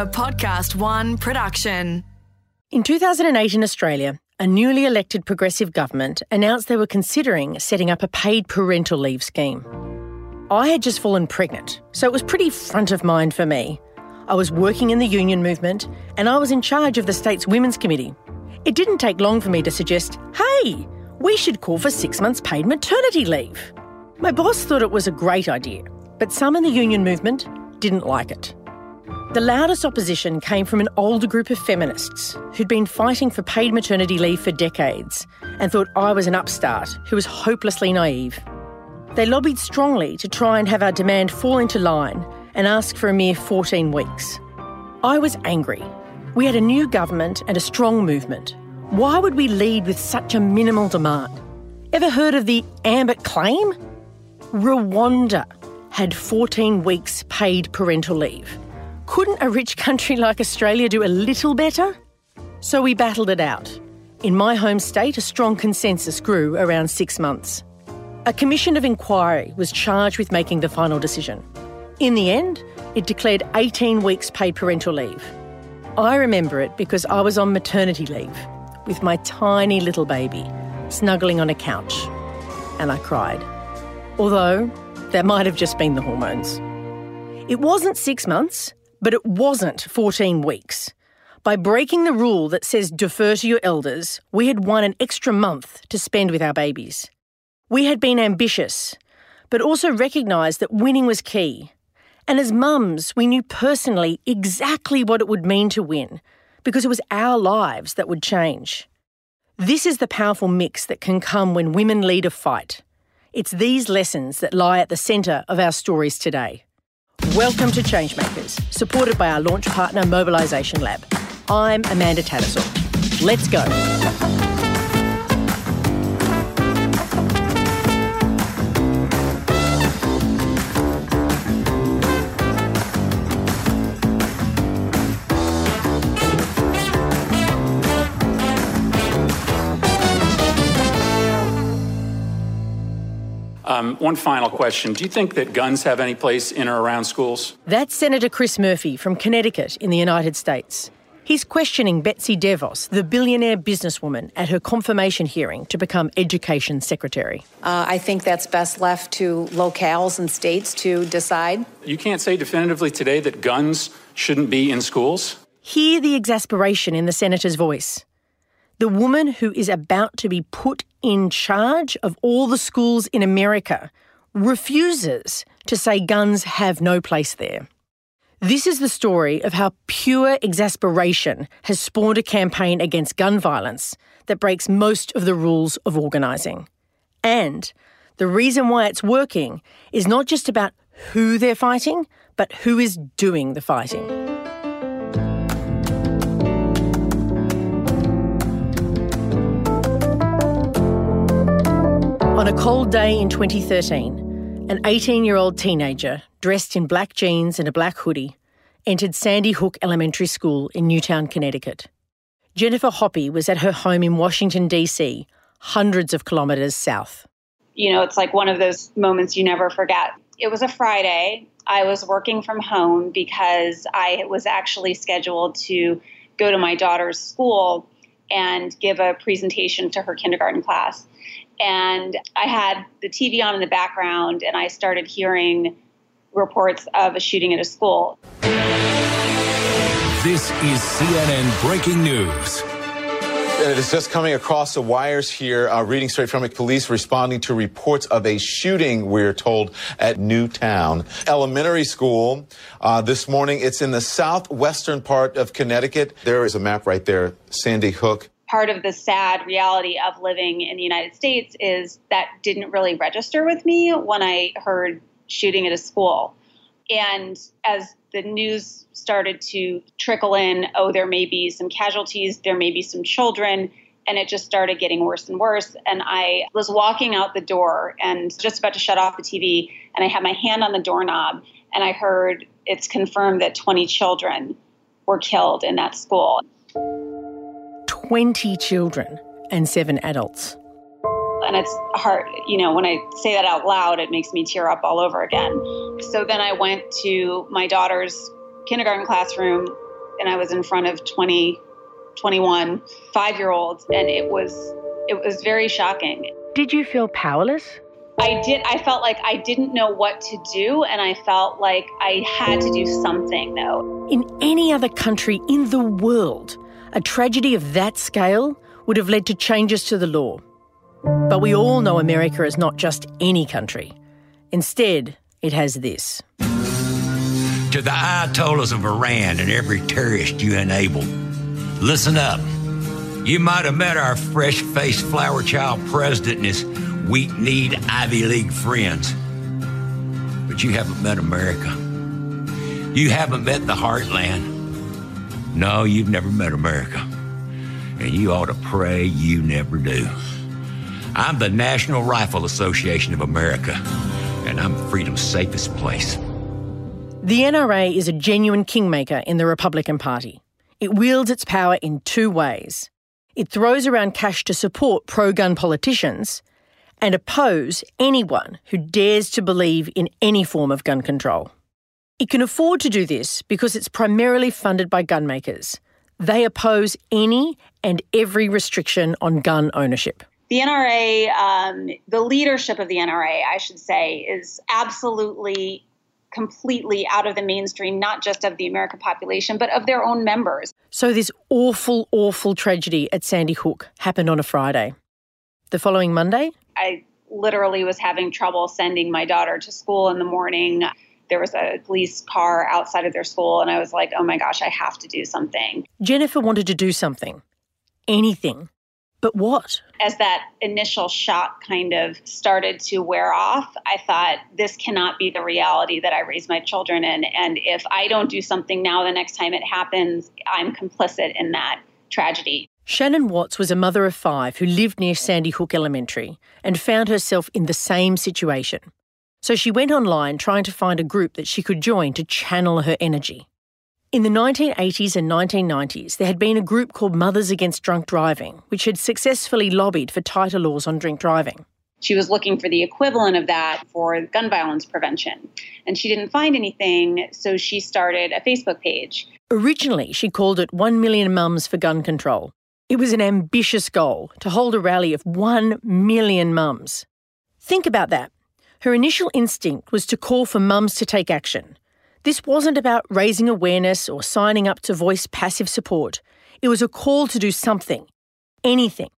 a Podcast One production. In 2008 in Australia, a newly elected progressive government announced they were considering setting up a paid parental leave scheme. I had just fallen pregnant, so it was pretty front of mind for me. I was working in the union movement and I was in charge of the state's Women's Committee. It didn't take long for me to suggest, hey, we should call for six months paid maternity leave. My boss thought it was a great idea, but some in the union movement didn't like it. The loudest opposition came from an older group of feminists who'd been fighting for paid maternity leave for decades and thought I was an upstart who was hopelessly naive. They lobbied strongly to try and have our demand fall into line and ask for a mere 14 weeks. I was angry. We had a new government and a strong movement. Why would we lead with such a minimal demand? Ever heard of the Ambit claim? Rwanda had 14 weeks paid parental leave. Couldn't a rich country like Australia do a little better? So we battled it out. In my home state, a strong consensus grew around six months. A commission of inquiry was charged with making the final decision. In the end, it declared 18 weeks paid parental leave. I remember it because I was on maternity leave with my tiny little baby snuggling on a couch, and I cried. Although that might have just been the hormones. It wasn't six months, but it wasn't 14 weeks. By breaking the rule that says defer to your elders, we had won an extra month to spend with our babies. We had been ambitious, but also recognised that winning was key. And as mums, we knew personally exactly what it would mean to win, because it was our lives that would change. This is the powerful mix that can come when women lead a fight. It's these lessons that lie at the centre of our stories today. Welcome to Changemakers, supported by our launch partner Mobilisation Lab. I'm Amanda Tattersall. Let's go. Um, one final question. Do you think that guns have any place in or around schools? That's Senator Chris Murphy from Connecticut in the United States. He's questioning Betsy DeVos, the billionaire businesswoman, at her confirmation hearing to become Education Secretary. Uh, I think that's best left to locales and states to decide. You can't say definitively today that guns shouldn't be in schools? Hear the exasperation in the senator's voice. The woman who is about to be put in charge of all the schools in America refuses to say guns have no place there. This is the story of how pure exasperation has spawned a campaign against gun violence that breaks most of the rules of organising. And the reason why it's working is not just about who they're fighting, but who is doing the fighting. On a cold day in 2013, an 18 year old teenager, dressed in black jeans and a black hoodie, entered Sandy Hook Elementary School in Newtown, Connecticut. Jennifer Hoppy was at her home in Washington, D.C., hundreds of kilometres south. You know, it's like one of those moments you never forget. It was a Friday. I was working from home because I was actually scheduled to go to my daughter's school and give a presentation to her kindergarten class and I had the TV on in the background, and I started hearing reports of a shooting at a school. This is CNN Breaking News. And it is just coming across the wires here, uh, reading straight from it. Police responding to reports of a shooting, we're told, at Newtown Elementary School. Uh, this morning, it's in the southwestern part of Connecticut. There is a map right there, Sandy Hook part of the sad reality of living in the United States is that didn't really register with me when I heard shooting at a school. And as the news started to trickle in, oh, there may be some casualties, there may be some children, and it just started getting worse and worse. And I was walking out the door and just about to shut off the TV, and I had my hand on the doorknob, and I heard it's confirmed that 20 children were killed in that school. 20 children and seven adults. And it's hard, you know, when I say that out loud, it makes me tear up all over again. So then I went to my daughter's kindergarten classroom and I was in front of 20, 21 five year olds, and it was it was very shocking. Did you feel powerless? I did. I felt like I didn't know what to do, and I felt like I had to do something, though. In any other country in the world, a tragedy of that scale would have led to changes to the law. But we all know America is not just any country. Instead, it has this. To the Ayatollahs of Iran and every terrorist you enable, listen up. You might have met our fresh faced flower child president and his weak kneed Ivy League friends, but you haven't met America. You haven't met the heartland. No, you've never met America. And you ought to pray you never do. I'm the National Rifle Association of America, and I'm freedom's safest place. The NRA is a genuine kingmaker in the Republican Party. It wields its power in two ways. It throws around cash to support pro gun politicians and oppose anyone who dares to believe in any form of gun control. It can afford to do this because it's primarily funded by gun makers. They oppose any and every restriction on gun ownership. The NRA, um, the leadership of the NRA, I should say, is absolutely completely out of the mainstream, not just of the American population, but of their own members. So, this awful, awful tragedy at Sandy Hook happened on a Friday. The following Monday? I literally was having trouble sending my daughter to school in the morning. There was a police car outside of their school, and I was like, oh my gosh, I have to do something. Jennifer wanted to do something. Anything. But what? As that initial shock kind of started to wear off, I thought, this cannot be the reality that I raise my children in. And if I don't do something now, the next time it happens, I'm complicit in that tragedy. Shannon Watts was a mother of five who lived near Sandy Hook Elementary and found herself in the same situation. So she went online trying to find a group that she could join to channel her energy. In the 1980s and 1990s, there had been a group called Mothers Against Drunk Driving, which had successfully lobbied for tighter laws on drink driving. She was looking for the equivalent of that for gun violence prevention. And she didn't find anything, so she started a Facebook page. Originally, she called it 1 Million Mums for Gun Control. It was an ambitious goal to hold a rally of 1 million mums. Think about that. Her initial instinct was to call for mums to take action this wasn't about raising awareness or signing up to voice passive support. It was a call to do something, anything.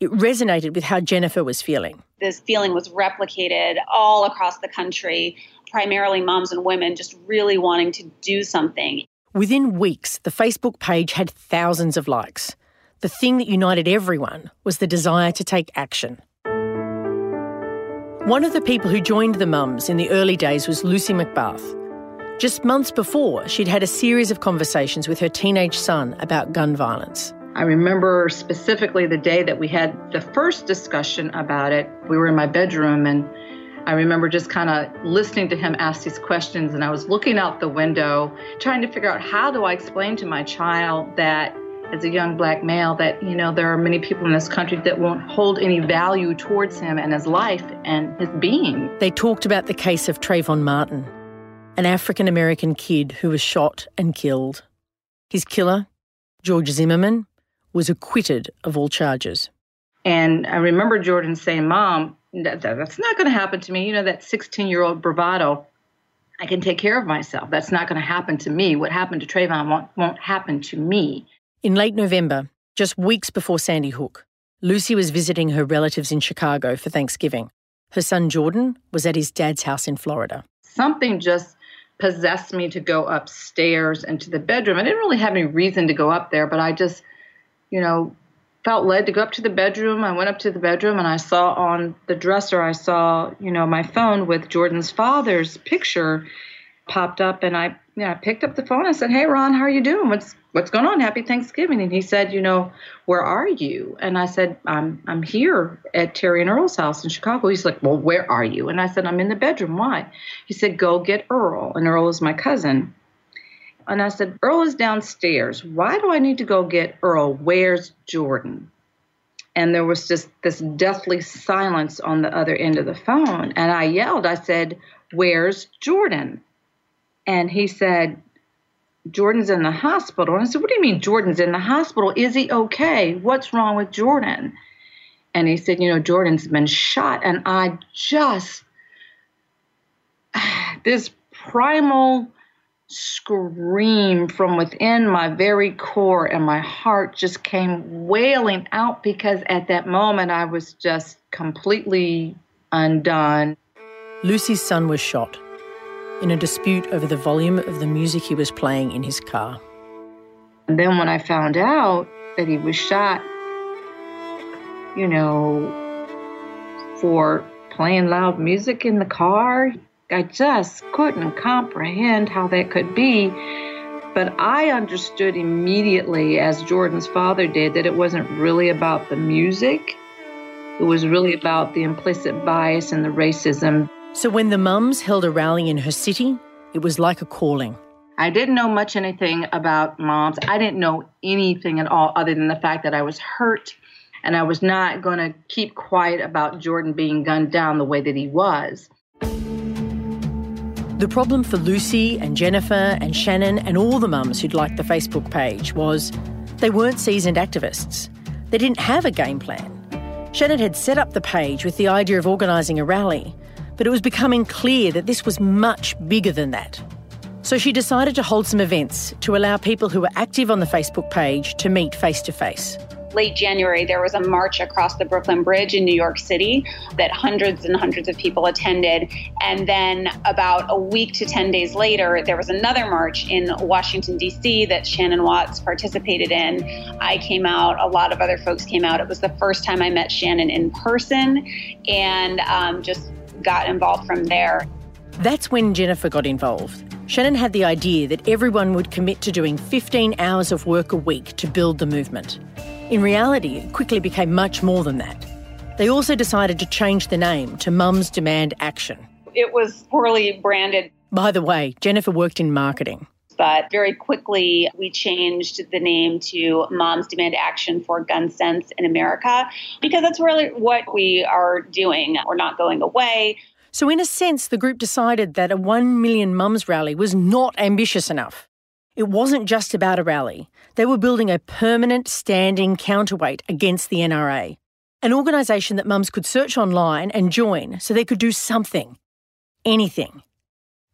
It resonated with how Jennifer was feeling. This feeling was replicated all across the country, primarily moms and women just really wanting to do something. Within weeks, the Facebook page had thousands of likes. The thing that united everyone was the desire to take action. One of the people who joined the mums in the early days was Lucy McBath. Just months before, she'd had a series of conversations with her teenage son about gun violence. I remember specifically the day that we had the first discussion about it. We were in my bedroom, and I remember just kind of listening to him ask these questions. And I was looking out the window, trying to figure out how do I explain to my child that as a young black male that you know there are many people in this country that won't hold any value towards him and his life and his being. They talked about the case of Trayvon Martin, an African American kid who was shot and killed. His killer, George Zimmerman, was acquitted of all charges. And I remember Jordan saying, Mom, that, that, that's not going to happen to me. You know, that 16 year old bravado. I can take care of myself. That's not going to happen to me. What happened to Trayvon won't, won't happen to me. In late November, just weeks before Sandy Hook, Lucy was visiting her relatives in Chicago for Thanksgiving. Her son Jordan was at his dad's house in Florida. Something just possessed me to go upstairs into the bedroom. I didn't really have any reason to go up there, but I just, you know, felt led to go up to the bedroom. I went up to the bedroom and I saw on the dresser, I saw, you know, my phone with Jordan's father's picture popped up and I yeah, I picked up the phone. I said, "Hey, Ron, how are you doing? What's what's going on? Happy Thanksgiving." And he said, "You know, where are you?" And I said, "I'm I'm here at Terry and Earl's house in Chicago." He's like, "Well, where are you?" And I said, "I'm in the bedroom. Why?" He said, "Go get Earl." And Earl is my cousin. And I said, "Earl is downstairs. Why do I need to go get Earl? Where's Jordan?" And there was just this deathly silence on the other end of the phone. And I yelled, I said, Where's Jordan? And he said, Jordan's in the hospital. And I said, What do you mean Jordan's in the hospital? Is he okay? What's wrong with Jordan? And he said, You know, Jordan's been shot. And I just, this primal scream from within my very core and my heart just came wailing out because at that moment I was just completely undone. Lucy's son was shot in a dispute over the volume of the music he was playing in his car. And then when I found out that he was shot, you know, for playing loud music in the car, I just couldn't comprehend how that could be. But I understood immediately, as Jordan's father did, that it wasn't really about the music. It was really about the implicit bias and the racism so when the mums held a rally in her city, it was like a calling. I didn't know much anything about moms. I didn't know anything at all other than the fact that I was hurt and I was not going to keep quiet about Jordan being gunned down the way that he was. The problem for Lucy and Jennifer and Shannon and all the mums who'd liked the Facebook page was they weren't seasoned activists. They didn't have a game plan. Shannon had set up the page with the idea of organising a rally, but it was becoming clear that this was much bigger than that. So she decided to hold some events to allow people who were active on the Facebook page to meet face to face. Late January, there was a march across the Brooklyn Bridge in New York City that hundreds and hundreds of people attended. And then, about a week to 10 days later, there was another march in Washington, D.C., that Shannon Watts participated in. I came out, a lot of other folks came out. It was the first time I met Shannon in person and um, just got involved from there. That's when Jennifer got involved. Shannon had the idea that everyone would commit to doing 15 hours of work a week to build the movement. In reality, it quickly became much more than that. They also decided to change the name to Mums Demand Action. It was poorly branded. By the way, Jennifer worked in marketing. But very quickly, we changed the name to Moms Demand Action for Gun Sense in America because that's really what we are doing. We're not going away. So, in a sense, the group decided that a 1 million mums rally was not ambitious enough. It wasn't just about a rally, they were building a permanent standing counterweight against the NRA, an organisation that mums could search online and join so they could do something, anything.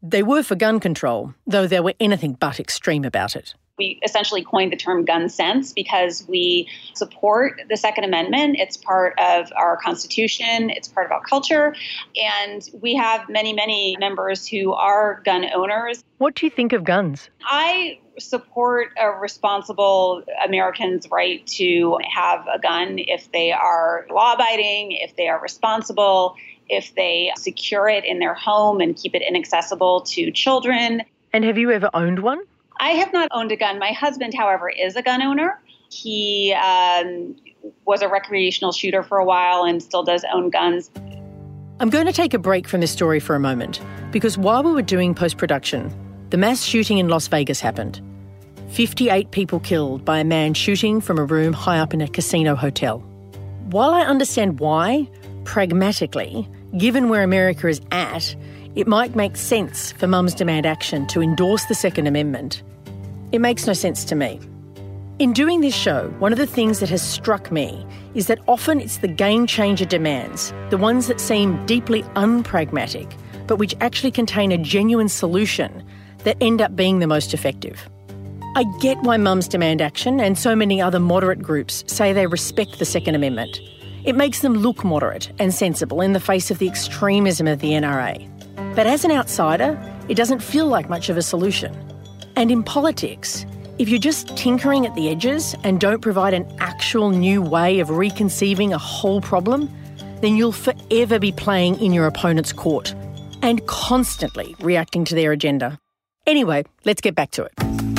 They were for gun control, though they were anything but extreme about it. We essentially coined the term gun sense because we support the Second Amendment. It's part of our Constitution, it's part of our culture, and we have many, many members who are gun owners. What do you think of guns? I support a responsible American's right to have a gun if they are law abiding, if they are responsible, if they secure it in their home and keep it inaccessible to children. And have you ever owned one? I have not owned a gun. My husband, however, is a gun owner. He um, was a recreational shooter for a while and still does own guns. I'm going to take a break from this story for a moment because while we were doing post production, the mass shooting in Las Vegas happened. 58 people killed by a man shooting from a room high up in a casino hotel. While I understand why, pragmatically, given where America is at, it might make sense for Mums Demand Action to endorse the Second Amendment. It makes no sense to me. In doing this show, one of the things that has struck me is that often it's the game changer demands, the ones that seem deeply unpragmatic, but which actually contain a genuine solution, that end up being the most effective. I get why Mums Demand Action and so many other moderate groups say they respect the Second Amendment. It makes them look moderate and sensible in the face of the extremism of the NRA. But as an outsider, it doesn't feel like much of a solution. And in politics, if you're just tinkering at the edges and don't provide an actual new way of reconceiving a whole problem, then you'll forever be playing in your opponent's court and constantly reacting to their agenda. Anyway, let's get back to it.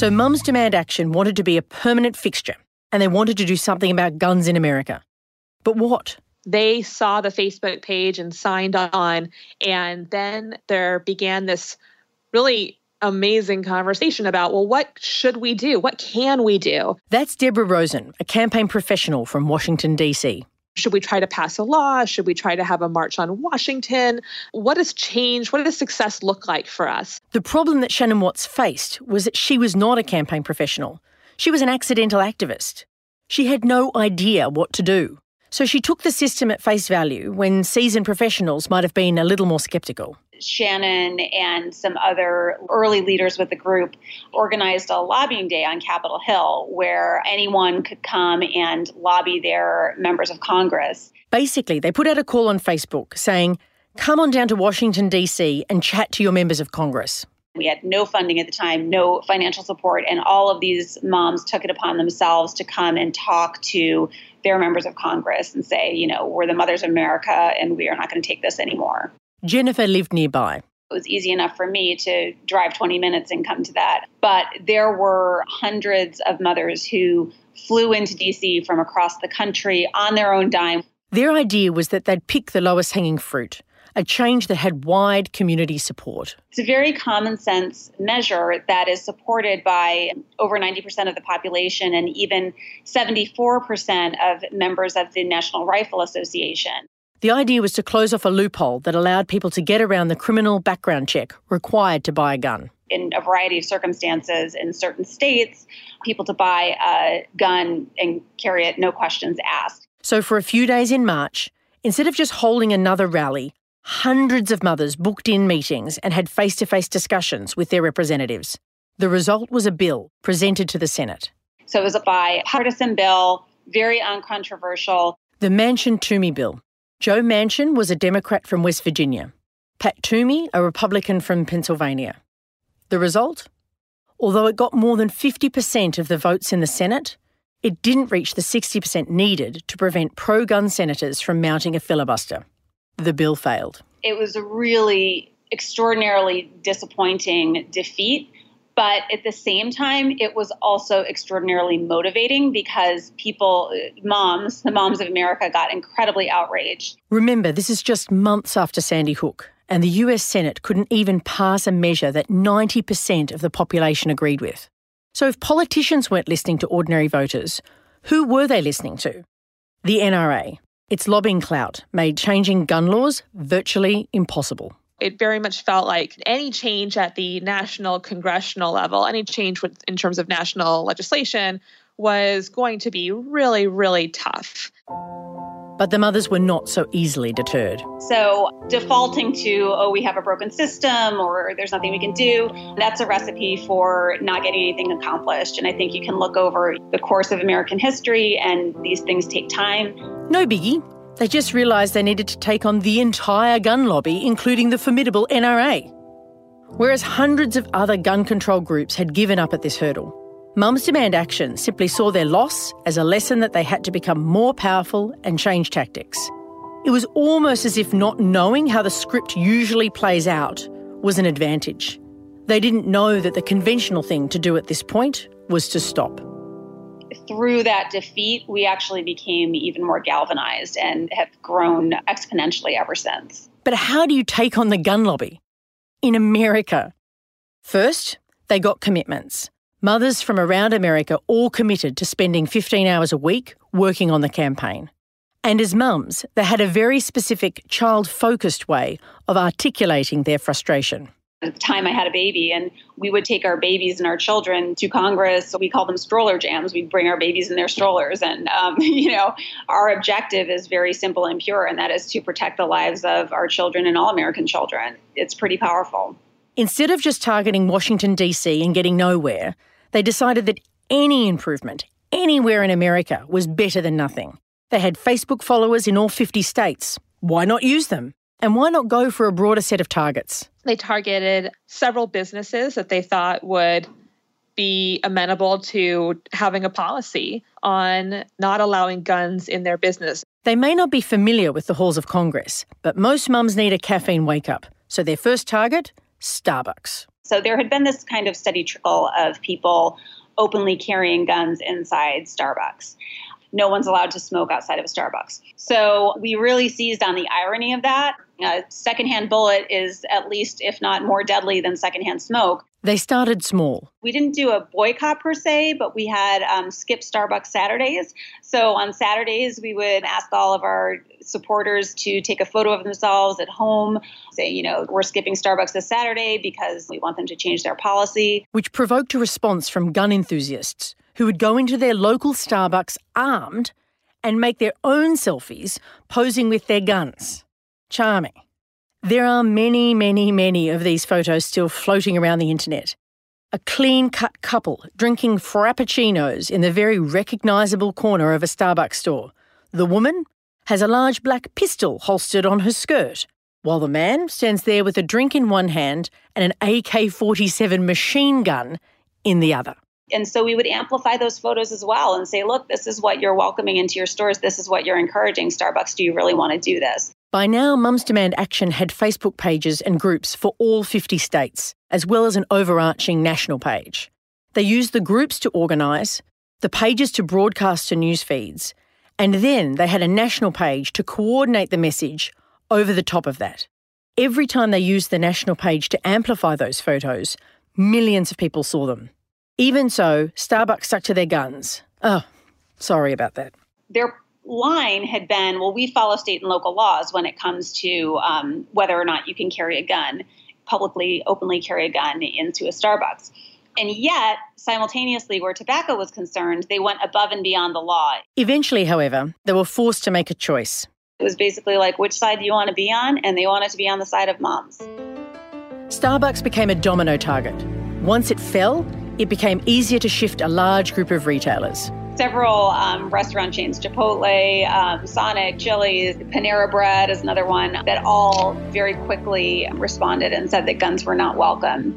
So, Mums Demand Action wanted to be a permanent fixture and they wanted to do something about guns in America. But what? They saw the Facebook page and signed on, and then there began this really amazing conversation about well, what should we do? What can we do? That's Deborah Rosen, a campaign professional from Washington, D.C. Should we try to pass a law? Should we try to have a march on Washington? What does change, what does success look like for us? The problem that Shannon Watts faced was that she was not a campaign professional. She was an accidental activist. She had no idea what to do. So she took the system at face value when seasoned professionals might have been a little more sceptical. Shannon and some other early leaders with the group organized a lobbying day on Capitol Hill where anyone could come and lobby their members of Congress. Basically, they put out a call on Facebook saying, Come on down to Washington, D.C. and chat to your members of Congress. We had no funding at the time, no financial support, and all of these moms took it upon themselves to come and talk to their members of Congress and say, you know, we're the mothers of America and we are not going to take this anymore. Jennifer lived nearby. It was easy enough for me to drive 20 minutes and come to that. But there were hundreds of mothers who flew into DC from across the country on their own dime. Their idea was that they'd pick the lowest hanging fruit a change that had wide community support. It's a very common sense measure that is supported by over 90% of the population and even 74% of members of the National Rifle Association. The idea was to close off a loophole that allowed people to get around the criminal background check required to buy a gun. In a variety of circumstances in certain states, people to buy a gun and carry it, no questions asked. So, for a few days in March, instead of just holding another rally, Hundreds of mothers booked in meetings and had face to face discussions with their representatives. The result was a bill presented to the Senate. So it was a bipartisan bill, very uncontroversial. The Manchin Toomey bill. Joe Manchin was a Democrat from West Virginia, Pat Toomey, a Republican from Pennsylvania. The result? Although it got more than 50% of the votes in the Senate, it didn't reach the 60% needed to prevent pro gun senators from mounting a filibuster the bill failed? It was a really extraordinarily disappointing defeat. But at the same time, it was also extraordinarily motivating because people, moms, the moms of America, got incredibly outraged. Remember, this is just months after Sandy Hook, and the US Senate couldn't even pass a measure that 90% of the population agreed with. So if politicians weren't listening to ordinary voters, who were they listening to? The NRA, its lobbying clout made changing gun laws virtually impossible. It very much felt like any change at the national congressional level, any change with, in terms of national legislation, was going to be really, really tough. But the mothers were not so easily deterred. So, defaulting to, oh, we have a broken system or there's nothing we can do, that's a recipe for not getting anything accomplished. And I think you can look over the course of American history, and these things take time. No biggie. They just realised they needed to take on the entire gun lobby, including the formidable NRA. Whereas hundreds of other gun control groups had given up at this hurdle. Mums Demand Action simply saw their loss as a lesson that they had to become more powerful and change tactics. It was almost as if not knowing how the script usually plays out was an advantage. They didn't know that the conventional thing to do at this point was to stop. Through that defeat, we actually became even more galvanized and have grown exponentially ever since. But how do you take on the gun lobby? In America. First, they got commitments. Mothers from around America all committed to spending 15 hours a week working on the campaign. And as mums, they had a very specific child focused way of articulating their frustration. At the time, I had a baby, and we would take our babies and our children to Congress. We call them stroller jams. We'd bring our babies in their strollers. And, um, you know, our objective is very simple and pure, and that is to protect the lives of our children and all American children. It's pretty powerful. Instead of just targeting Washington, D.C. and getting nowhere, they decided that any improvement anywhere in America was better than nothing. They had Facebook followers in all 50 states. Why not use them? And why not go for a broader set of targets? They targeted several businesses that they thought would be amenable to having a policy on not allowing guns in their business. They may not be familiar with the halls of Congress, but most mums need a caffeine wake up. So their first target Starbucks. So there had been this kind of steady trickle of people openly carrying guns inside Starbucks. No one's allowed to smoke outside of a Starbucks. So we really seized on the irony of that. A secondhand bullet is at least, if not more deadly than secondhand smoke. They started small. We didn't do a boycott per se, but we had um, skip Starbucks Saturdays. So on Saturdays, we would ask all of our supporters to take a photo of themselves at home, say, you know, we're skipping Starbucks this Saturday because we want them to change their policy. Which provoked a response from gun enthusiasts who would go into their local Starbucks armed and make their own selfies posing with their guns. Charming. There are many, many, many of these photos still floating around the internet. A clean cut couple drinking frappuccinos in the very recognisable corner of a Starbucks store. The woman has a large black pistol holstered on her skirt, while the man stands there with a drink in one hand and an AK 47 machine gun in the other. And so we would amplify those photos as well and say, look, this is what you're welcoming into your stores. This is what you're encouraging. Starbucks, do you really want to do this? By now, Mums Demand Action had Facebook pages and groups for all 50 states, as well as an overarching national page. They used the groups to organise, the pages to broadcast to news feeds, and then they had a national page to coordinate the message over the top of that. Every time they used the national page to amplify those photos, millions of people saw them. Even so, Starbucks stuck to their guns. Oh, sorry about that. Their line had been well, we follow state and local laws when it comes to um, whether or not you can carry a gun, publicly, openly carry a gun into a Starbucks. And yet, simultaneously, where tobacco was concerned, they went above and beyond the law. Eventually, however, they were forced to make a choice. It was basically like, which side do you want to be on? And they wanted to be on the side of moms. Starbucks became a domino target. Once it fell, it became easier to shift a large group of retailers several um, restaurant chains Chipotle, um, Sonic, Chili's, Panera Bread is another one that all very quickly responded and said that guns were not welcome.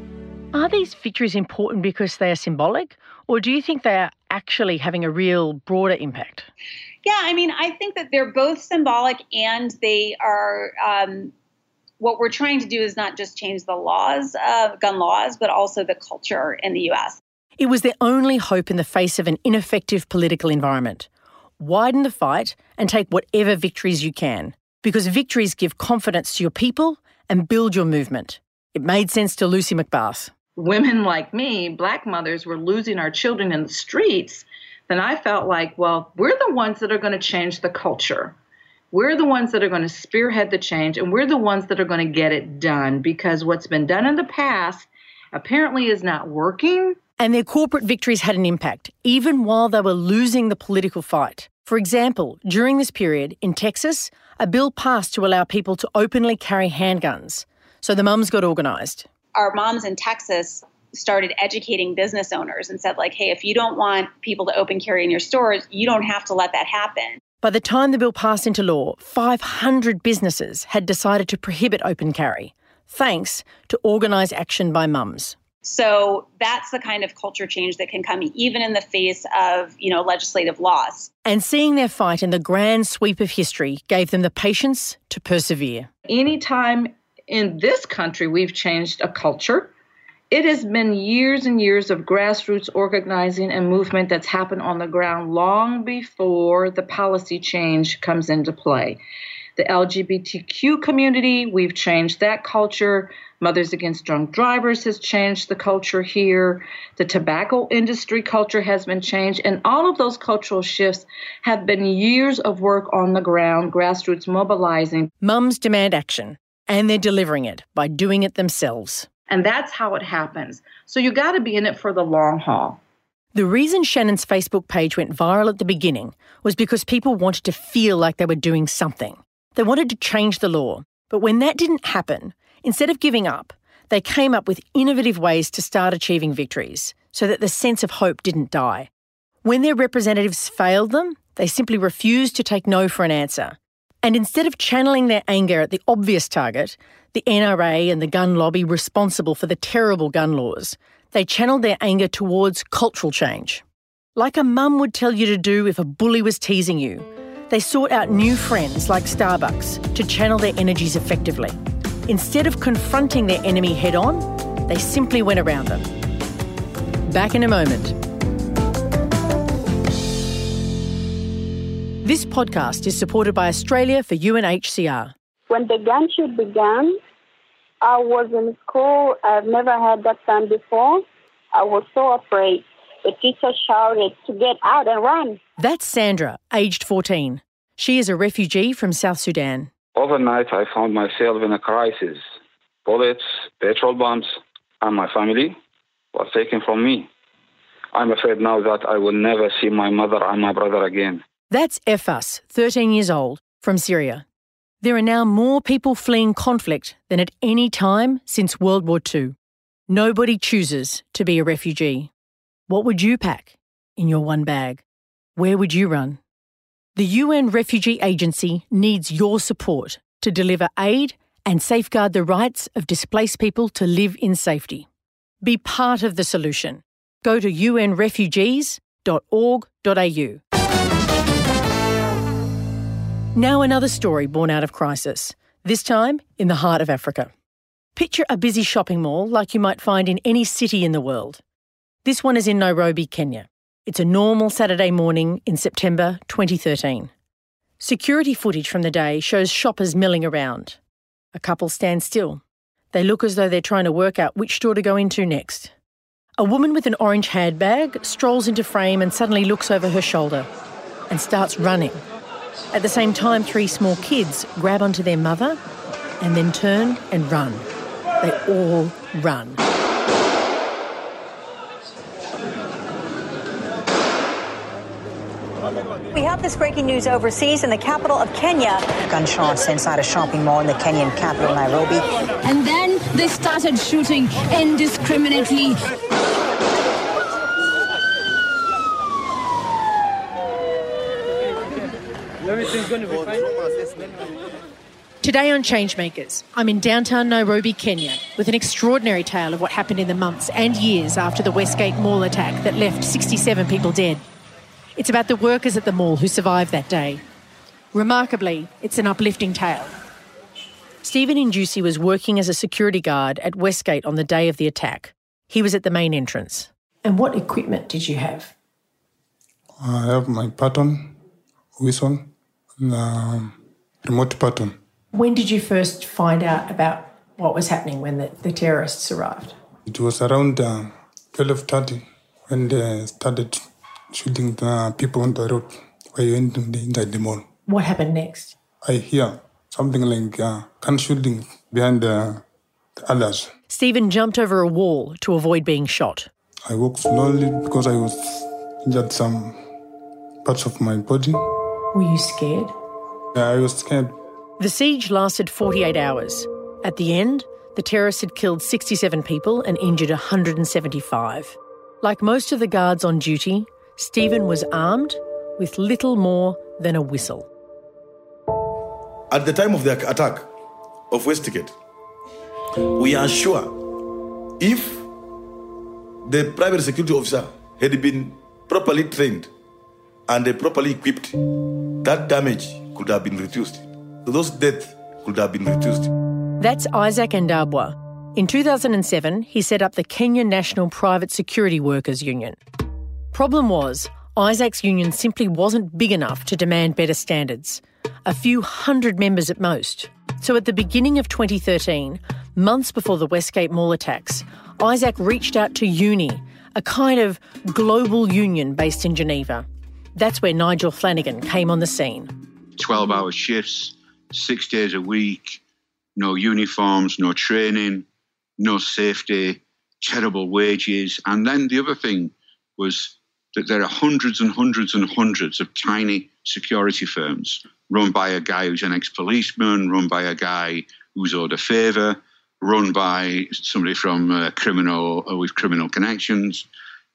Are these victories important because they are symbolic, or do you think they are actually having a real broader impact? Yeah, I mean, I think that they're both symbolic and they are. Um, what we're trying to do is not just change the laws, uh, gun laws, but also the culture in the US. It was their only hope in the face of an ineffective political environment. Widen the fight and take whatever victories you can, because victories give confidence to your people and build your movement. It made sense to Lucy McBath. Women like me, black mothers, were losing our children in the streets. Then I felt like, well, we're the ones that are going to change the culture. We're the ones that are going to spearhead the change, and we're the ones that are going to get it done because what's been done in the past apparently is not working and their corporate victories had an impact, even while they were losing the political fight. For example, during this period, in Texas, a bill passed to allow people to openly carry handguns. So the mums got organised. Our moms in Texas started educating business owners and said, like, hey, if you don't want people to open carry in your stores, you don't have to let that happen. By the time the bill passed into law, 500 businesses had decided to prohibit open carry, thanks to organised action by mums. So that's the kind of culture change that can come even in the face of, you know, legislative loss. And seeing their fight in the grand sweep of history gave them the patience to persevere. Anytime in this country we've changed a culture, it has been years and years of grassroots organizing and movement that's happened on the ground long before the policy change comes into play. The LGBTQ community, we've changed that culture Mothers Against Drunk Drivers has changed the culture here. The tobacco industry culture has been changed. And all of those cultural shifts have been years of work on the ground, grassroots mobilizing. Mums demand action, and they're delivering it by doing it themselves. And that's how it happens. So you got to be in it for the long haul. The reason Shannon's Facebook page went viral at the beginning was because people wanted to feel like they were doing something. They wanted to change the law. But when that didn't happen, Instead of giving up, they came up with innovative ways to start achieving victories so that the sense of hope didn't die. When their representatives failed them, they simply refused to take no for an answer. And instead of channeling their anger at the obvious target, the NRA and the gun lobby responsible for the terrible gun laws, they channeled their anger towards cultural change. Like a mum would tell you to do if a bully was teasing you, they sought out new friends like Starbucks to channel their energies effectively. Instead of confronting their enemy head on, they simply went around them. Back in a moment. This podcast is supported by Australia for UNHCR. When the gun shoot began, I was in school. I've never had that done before. I was so afraid. The teacher shouted to get out and run. That's Sandra, aged 14. She is a refugee from South Sudan. Overnight, I found myself in a crisis. Bullets, petrol bombs, and my family was taken from me. I'm afraid now that I will never see my mother and my brother again. That's Efas, 13 years old, from Syria. There are now more people fleeing conflict than at any time since World War II. Nobody chooses to be a refugee. What would you pack in your one bag? Where would you run? The UN Refugee Agency needs your support to deliver aid and safeguard the rights of displaced people to live in safety. Be part of the solution. Go to unrefugees.org.au. Now, another story born out of crisis, this time in the heart of Africa. Picture a busy shopping mall like you might find in any city in the world. This one is in Nairobi, Kenya. It's a normal Saturday morning in September 2013. Security footage from the day shows shoppers milling around. A couple stand still. They look as though they're trying to work out which store to go into next. A woman with an orange handbag strolls into frame and suddenly looks over her shoulder and starts running. At the same time, three small kids grab onto their mother and then turn and run. They all run. We have this breaking news overseas in the capital of Kenya. Gunshots inside a shopping mall in the Kenyan capital, Nairobi. And then they started shooting indiscriminately. Everything's going to be fine. Today on Changemakers, I'm in downtown Nairobi, Kenya, with an extraordinary tale of what happened in the months and years after the Westgate Mall attack that left 67 people dead. It's about the workers at the mall who survived that day. Remarkably, it's an uplifting tale. Stephen Injusi was working as a security guard at Westgate on the day of the attack. He was at the main entrance. And what equipment did you have? I have my pattern, whistle, and um, remote pattern. When did you first find out about what was happening when the, the terrorists arrived? It was around uh, 12.30 when they started shooting the people on the road while you went inside the mall. What happened next? I hear something like uh, gun shooting behind the, the others. Stephen jumped over a wall to avoid being shot. I walked slowly because I was injured some parts of my body. Were you scared? Yeah, I was scared. The siege lasted 48 hours. At the end, the terrorists had killed 67 people and injured 175. Like most of the guards on duty, Stephen was armed with little more than a whistle. At the time of the attack of Westgate, we are sure if the private security officer had been properly trained and they properly equipped, that damage could have been reduced. Those deaths could have been reduced. That's Isaac Andabwa. In 2007, he set up the Kenya National Private Security Workers Union. Problem was, Isaac's union simply wasn't big enough to demand better standards. A few hundred members at most. So at the beginning of 2013, months before the Westgate Mall attacks, Isaac reached out to UNI, a kind of global union based in Geneva. That's where Nigel Flanagan came on the scene. 12 hour shifts, six days a week, no uniforms, no training, no safety, terrible wages. And then the other thing was that there are hundreds and hundreds and hundreds of tiny security firms run by a guy who's an ex policeman, run by a guy who's owed a favour, run by somebody from uh, criminal uh, with criminal connections.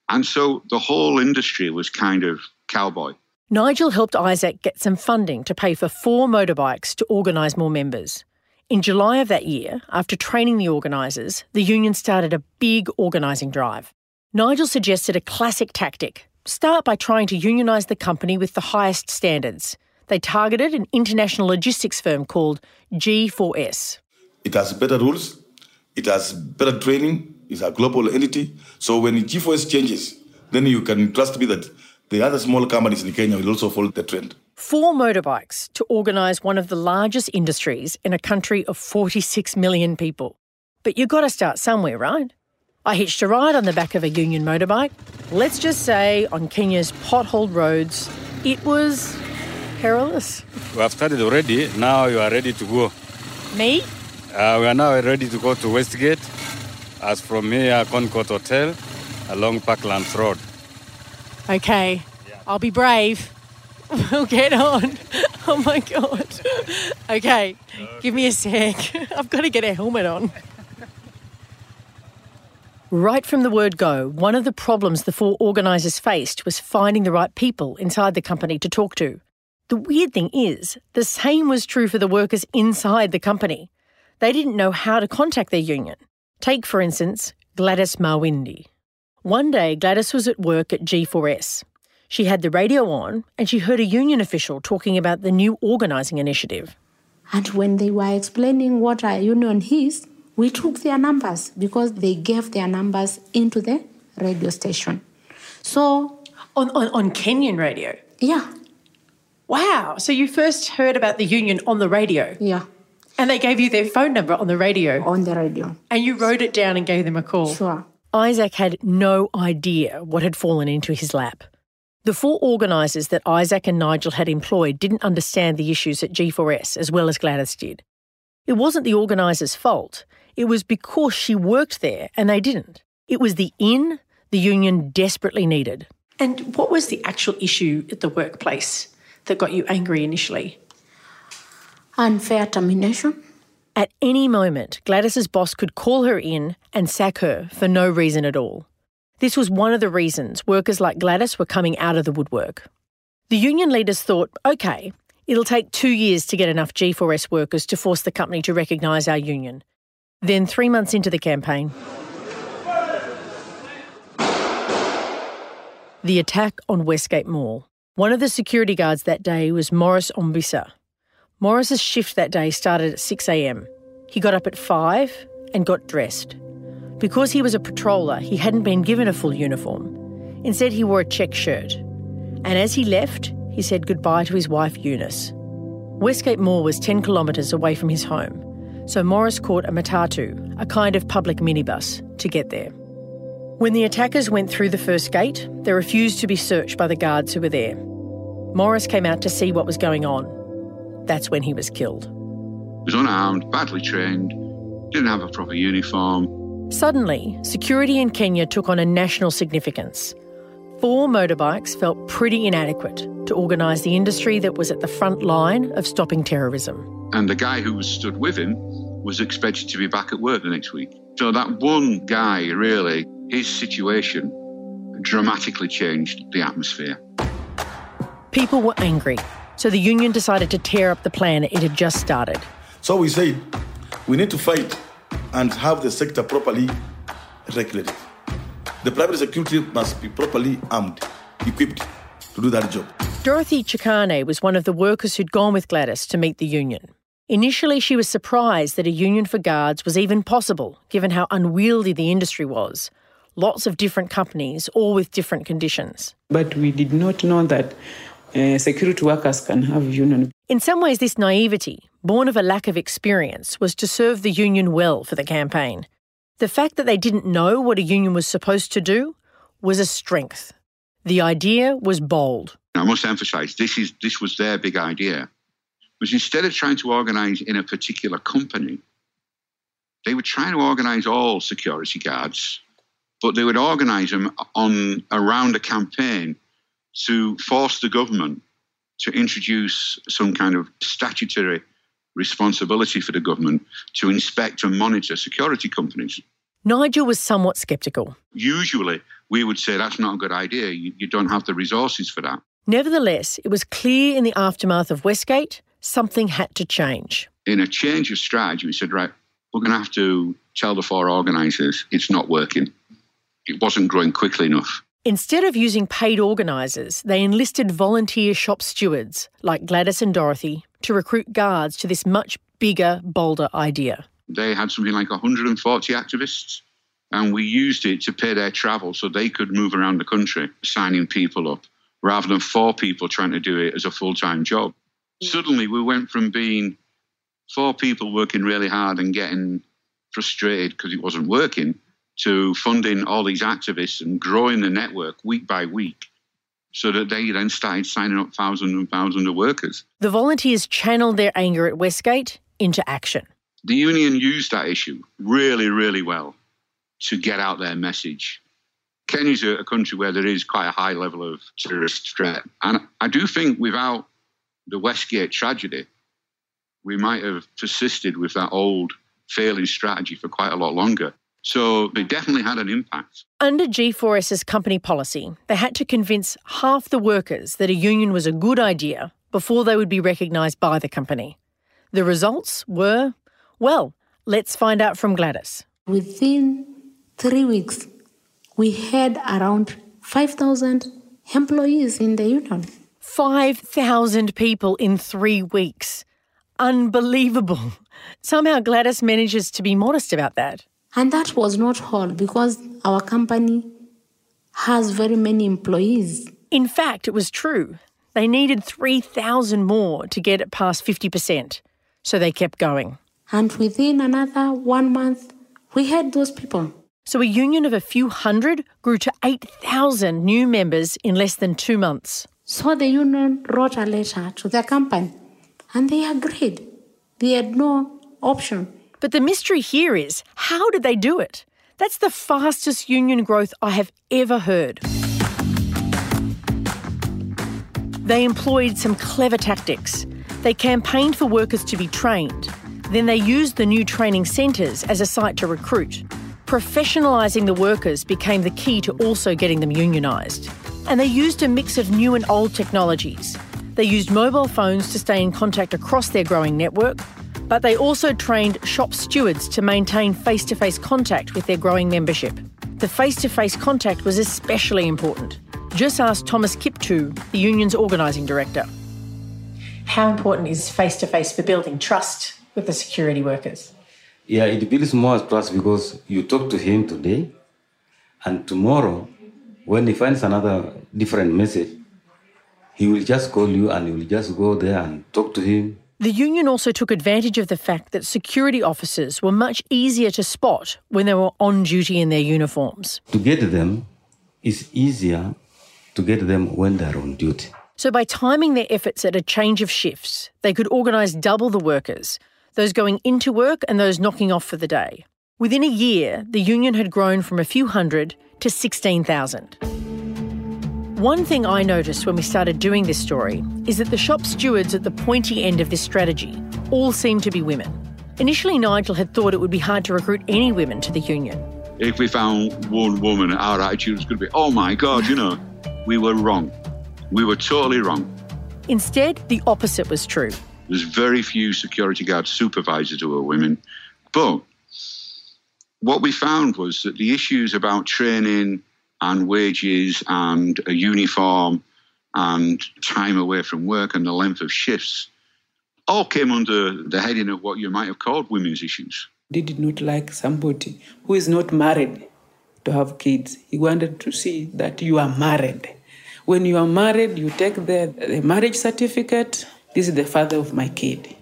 And so the whole industry was kind of cowboy. Nigel helped Isaac get some funding to pay for four motorbikes to organise more members. In July of that year, after training the organisers, the union started a big organising drive. Nigel suggested a classic tactic start by trying to unionise the company with the highest standards. They targeted an international logistics firm called G4S. It has better rules, it has better training, it's a global entity. So when G4S changes, then you can trust me that the other small companies in Kenya will also follow the trend. Four motorbikes to organise one of the largest industries in a country of 46 million people. But you've got to start somewhere, right? I hitched a ride on the back of a union motorbike. Let's just say on Kenya's potholed roads, it was perilous. We have started already. Now you are ready to go. Me? Uh, we are now ready to go to Westgate. As from here, Concord Hotel, along Parklands Road. Okay, I'll be brave. We'll get on. Oh my god. Okay, give me a sec. I've got to get a helmet on. Right from the word go, one of the problems the four organisers faced was finding the right people inside the company to talk to. The weird thing is, the same was true for the workers inside the company. They didn't know how to contact their union. Take, for instance, Gladys Mawindi. One day, Gladys was at work at G4S. She had the radio on and she heard a union official talking about the new organising initiative. And when they were explaining what a union is, we took their numbers because they gave their numbers into the radio station. So. On, on, on Kenyan radio? Yeah. Wow. So you first heard about the union on the radio? Yeah. And they gave you their phone number on the radio? On the radio. And you wrote it down and gave them a call? Sure. Isaac had no idea what had fallen into his lap. The four organisers that Isaac and Nigel had employed didn't understand the issues at G4S as well as Gladys did. It wasn't the organisers' fault. It was because she worked there and they didn't. It was the in the union desperately needed. And what was the actual issue at the workplace that got you angry initially? Unfair termination. At any moment, Gladys's boss could call her in and sack her for no reason at all. This was one of the reasons workers like Gladys were coming out of the woodwork. The union leaders thought, okay, it'll take two years to get enough G4S workers to force the company to recognise our union. Then, three months into the campaign, the attack on Westgate Mall. One of the security guards that day was Morris Ombisa. Morris's shift that day started at 6am. He got up at 5 and got dressed. Because he was a patroller, he hadn't been given a full uniform. Instead, he wore a check shirt. And as he left, he said goodbye to his wife Eunice. Westgate Mall was 10 kilometres away from his home, so Morris caught a matatu, a kind of public minibus, to get there. When the attackers went through the first gate, they refused to be searched by the guards who were there. Morris came out to see what was going on. That's when he was killed. He was unarmed, badly trained, didn't have a proper uniform. Suddenly, security in Kenya took on a national significance. Four motorbikes felt pretty inadequate to organise the industry that was at the front line of stopping terrorism. And the guy who was stood with him was expected to be back at work the next week. So that one guy, really, his situation dramatically changed the atmosphere. People were angry, so the union decided to tear up the plan it had just started. So we said we need to fight and have the sector properly regulated. The private security must be properly armed, equipped to do that job. Dorothy Chikane was one of the workers who'd gone with Gladys to meet the union. Initially, she was surprised that a union for guards was even possible, given how unwieldy the industry was. Lots of different companies, all with different conditions. But we did not know that uh, security workers can have union. In some ways, this naivety, born of a lack of experience, was to serve the union well for the campaign. The fact that they didn't know what a union was supposed to do was a strength. The idea was bold. I must emphasise this is this was their big idea. Was instead of trying to organise in a particular company, they were trying to organise all security guards, but they would organise them on around a campaign to force the government to introduce some kind of statutory responsibility for the government to inspect and monitor security companies. Nigel was somewhat sceptical. Usually, we would say that's not a good idea. You, you, don't have the resources for that. Nevertheless, it was clear in the aftermath of Westgate something had to change. In a change of strategy, we said, right, we're going to have to tell the four organisers it's not working. It wasn't growing quickly enough. Instead of using paid organisers, they enlisted volunteer shop stewards like Gladys and Dorothy to recruit guards to this much bigger, bolder idea. They had something like 140 activists, and we used it to pay their travel so they could move around the country, signing people up, rather than four people trying to do it as a full time job. Suddenly, we went from being four people working really hard and getting frustrated because it wasn't working to funding all these activists and growing the network week by week so that they then started signing up thousands and thousands of workers. The volunteers channeled their anger at Westgate into action. The union used that issue really, really well to get out their message. Kenya's a, a country where there is quite a high level of terrorist threat. And I do think without the Westgate tragedy, we might have persisted with that old failing strategy for quite a lot longer. So they definitely had an impact. Under G4S's company policy, they had to convince half the workers that a union was a good idea before they would be recognised by the company. The results were, well, let's find out from Gladys. Within three weeks, we had around 5,000 employees in the union. 5,000 people in three weeks. Unbelievable. Somehow Gladys manages to be modest about that. And that was not all because our company has very many employees. In fact, it was true. They needed 3,000 more to get it past 50%. So they kept going. And within another one month, we had those people. So a union of a few hundred grew to 8,000 new members in less than two months. So the union wrote a letter to the company and they agreed. They had no option. But the mystery here is how did they do it? That's the fastest union growth I have ever heard. They employed some clever tactics. They campaigned for workers to be trained. Then they used the new training centres as a site to recruit. Professionalising the workers became the key to also getting them unionised. And they used a mix of new and old technologies. They used mobile phones to stay in contact across their growing network, but they also trained shop stewards to maintain face to face contact with their growing membership. The face to face contact was especially important. Just ask Thomas Kiptu, the union's organising director. How important is face to face for building trust with the security workers? Yeah, it builds more trust because you talk to him today, and tomorrow, when he finds another different message, he will just call you and you will just go there and talk to him. The union also took advantage of the fact that security officers were much easier to spot when they were on duty in their uniforms. To get them is easier to get them when they're on duty. So, by timing their efforts at a change of shifts, they could organise double the workers, those going into work and those knocking off for the day. Within a year, the union had grown from a few hundred to 16,000. One thing I noticed when we started doing this story is that the shop stewards at the pointy end of this strategy all seemed to be women. Initially, Nigel had thought it would be hard to recruit any women to the union. If we found one woman, our attitude was going to be, oh my God, you know, we were wrong. We were totally wrong. Instead, the opposite was true. There's very few security guard supervisors who are women. But what we found was that the issues about training and wages and a uniform and time away from work and the length of shifts all came under the heading of what you might have called women's issues. He did not like somebody who is not married to have kids. He wanted to see that you are married. When you are married, you take the, the marriage certificate. This is the father of my kid.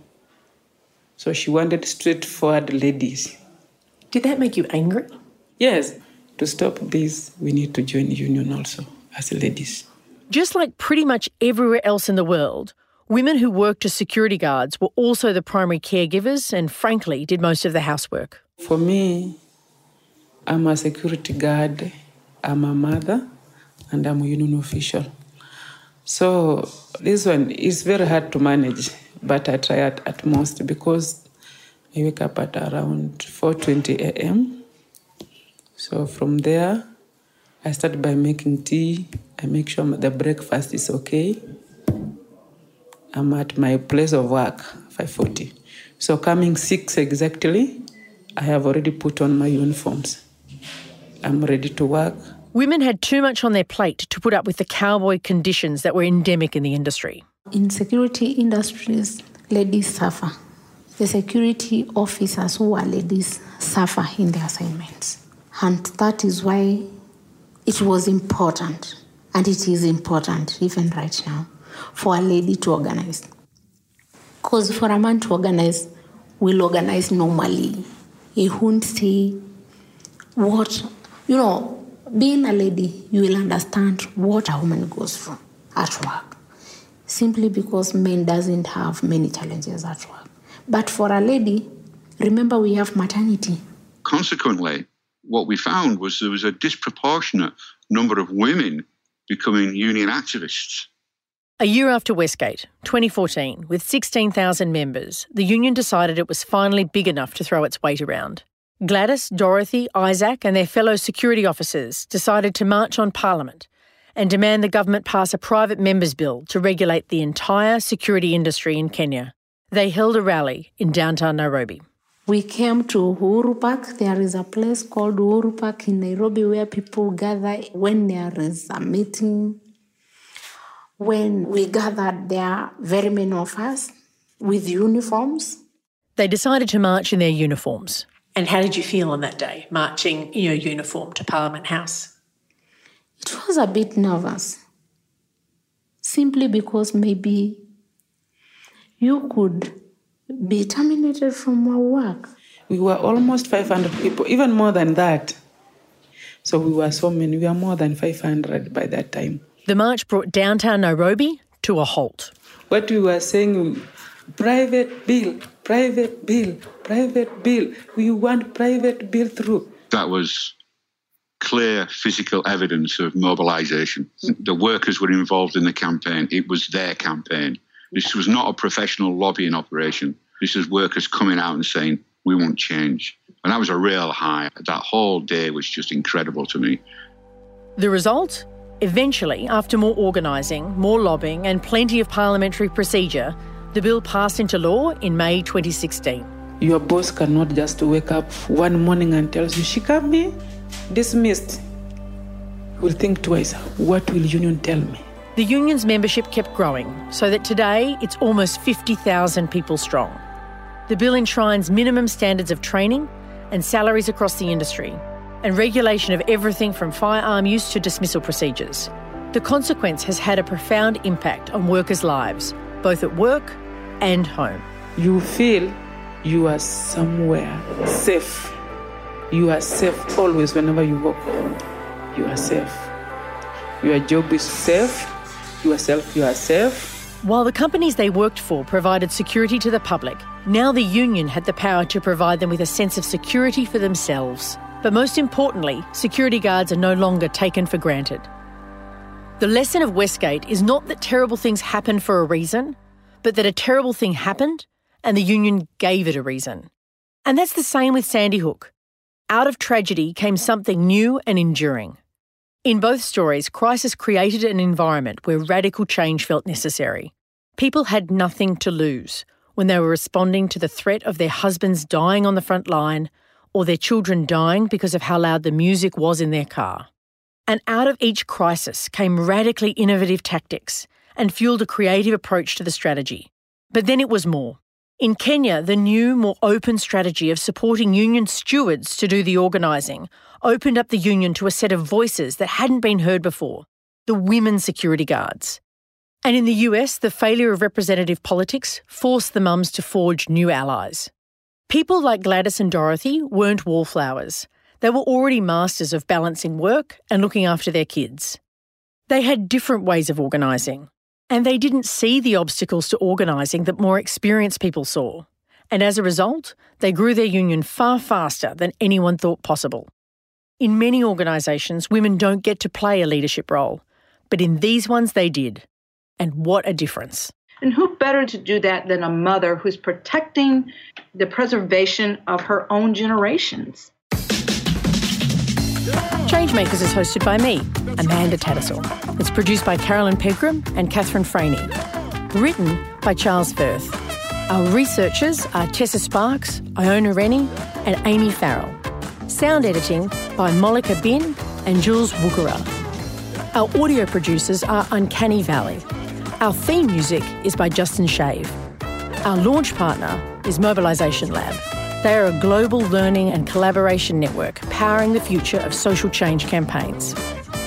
So she wanted straightforward ladies. Did that make you angry? Yes. To stop this, we need to join union also as ladies. Just like pretty much everywhere else in the world, women who worked as security guards were also the primary caregivers and, frankly, did most of the housework. For me, I'm a security guard, I'm a mother, and I'm a union official. So this one is very hard to manage, but I try at, at most because I wake up at around 4:20 a.m. So from there, I start by making tea. I make sure the breakfast is okay. I'm at my place of work, 5:40. So coming six exactly, I have already put on my uniforms. I'm ready to work. Women had too much on their plate to put up with the cowboy conditions that were endemic in the industry. In security industries, ladies suffer. The security officers who are ladies suffer in their assignments. And that is why it was important, and it is important even right now, for a lady to organize. Because for a man to organize, will organize normally he won't see what, you know, being a lady, you will understand what a woman goes through at work. Simply because men doesn't have many challenges at work. But for a lady, remember we have maternity. Consequently, what we found was there was a disproportionate number of women becoming union activists. A year after Westgate, 2014, with 16,000 members, the union decided it was finally big enough to throw its weight around. Gladys, Dorothy, Isaac, and their fellow security officers decided to march on Parliament and demand the government pass a private members' bill to regulate the entire security industry in Kenya. They held a rally in downtown Nairobi. We came to Uhuru Park. There is a place called Uhuru Park in Nairobi where people gather when there is a meeting. When we gathered there, very many of us with uniforms. They decided to march in their uniforms. And how did you feel on that day, marching in your uniform to Parliament House? It was a bit nervous, simply because maybe you could be terminated from our work. We were almost 500 people, even more than that. So we were so many, we were more than 500 by that time. The march brought downtown Nairobi to a halt. What we were saying, private bill, private bill, private bill. We want private bill through. That was clear physical evidence of mobilization. The workers were involved in the campaign. It was their campaign. This was not a professional lobbying operation. This was workers coming out and saying, we want change. And that was a real high. That whole day was just incredible to me. The result? Eventually, after more organising, more lobbying, and plenty of parliamentary procedure, the bill passed into law in May 2016. Your boss cannot just wake up one morning and tells you, Shikami, dismissed. Will think twice. What will union tell me? The union's membership kept growing, so that today it's almost 50,000 people strong. The bill enshrines minimum standards of training and salaries across the industry, and regulation of everything from firearm use to dismissal procedures. The consequence has had a profound impact on workers' lives, both at work and home. You feel you are somewhere safe. You are safe always whenever you walk. You are safe. Your job is safe. Yourself, you are safe. While the companies they worked for provided security to the public, now the union had the power to provide them with a sense of security for themselves. But most importantly, security guards are no longer taken for granted. The lesson of Westgate is not that terrible things happen for a reason, but that a terrible thing happened and the union gave it a reason. And that's the same with Sandy Hook. Out of tragedy came something new and enduring. In both stories, crisis created an environment where radical change felt necessary. People had nothing to lose when they were responding to the threat of their husbands dying on the front line or their children dying because of how loud the music was in their car. And out of each crisis came radically innovative tactics and fueled a creative approach to the strategy. But then it was more. In Kenya, the new, more open strategy of supporting union stewards to do the organising opened up the union to a set of voices that hadn't been heard before the women security guards. And in the US, the failure of representative politics forced the mums to forge new allies. People like Gladys and Dorothy weren't wallflowers. They were already masters of balancing work and looking after their kids. They had different ways of organising, and they didn't see the obstacles to organising that more experienced people saw. And as a result, they grew their union far faster than anyone thought possible. In many organisations, women don't get to play a leadership role, but in these ones they did. And what a difference. And who better to do that than a mother who's protecting the preservation of her own generations? Changemakers is hosted by me, Amanda Tattersall. It's produced by Carolyn Pegram and Catherine Franey. Written by Charles Firth. Our researchers are Tessa Sparks, Iona Rennie, and Amy Farrell. Sound editing by Molika Bin and Jules Wukara. Our audio producers are Uncanny Valley. Our theme music is by Justin Shave. Our launch partner is Mobilisation Lab. They are a global learning and collaboration network powering the future of social change campaigns.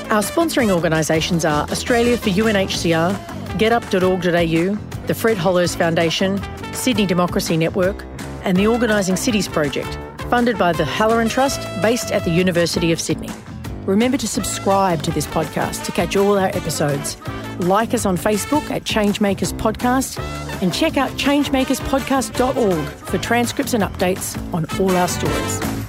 Our sponsoring organisations are Australia for UNHCR, GetUp.org.au, the Fred Hollows Foundation, Sydney Democracy Network, and the Organising Cities Project, funded by the Halloran Trust, based at the University of Sydney. Remember to subscribe to this podcast to catch all our episodes. Like us on Facebook at Changemakers Podcast and check out changemakerspodcast.org for transcripts and updates on all our stories.